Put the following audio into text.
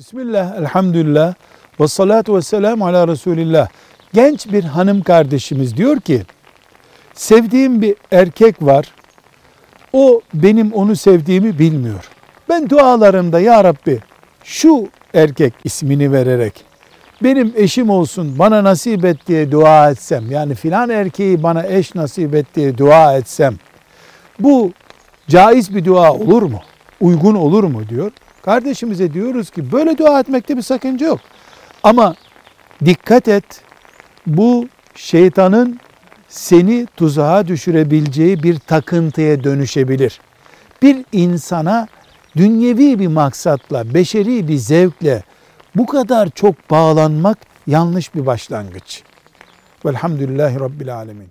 Bismillah, elhamdülillah, ve salatu ve selamu ala Resulillah. Genç bir hanım kardeşimiz diyor ki, sevdiğim bir erkek var, o benim onu sevdiğimi bilmiyor. Ben dualarımda ya Rabbi şu erkek ismini vererek benim eşim olsun bana nasip et diye dua etsem yani filan erkeği bana eş nasip et diye dua etsem bu caiz bir dua olur mu? Uygun olur mu diyor. Kardeşimize diyoruz ki böyle dua etmekte bir sakınca yok. Ama dikkat et bu şeytanın seni tuzağa düşürebileceği bir takıntıya dönüşebilir. Bir insana dünyevi bir maksatla, beşeri bir zevkle bu kadar çok bağlanmak yanlış bir başlangıç. Velhamdülillahi Rabbil Alemin.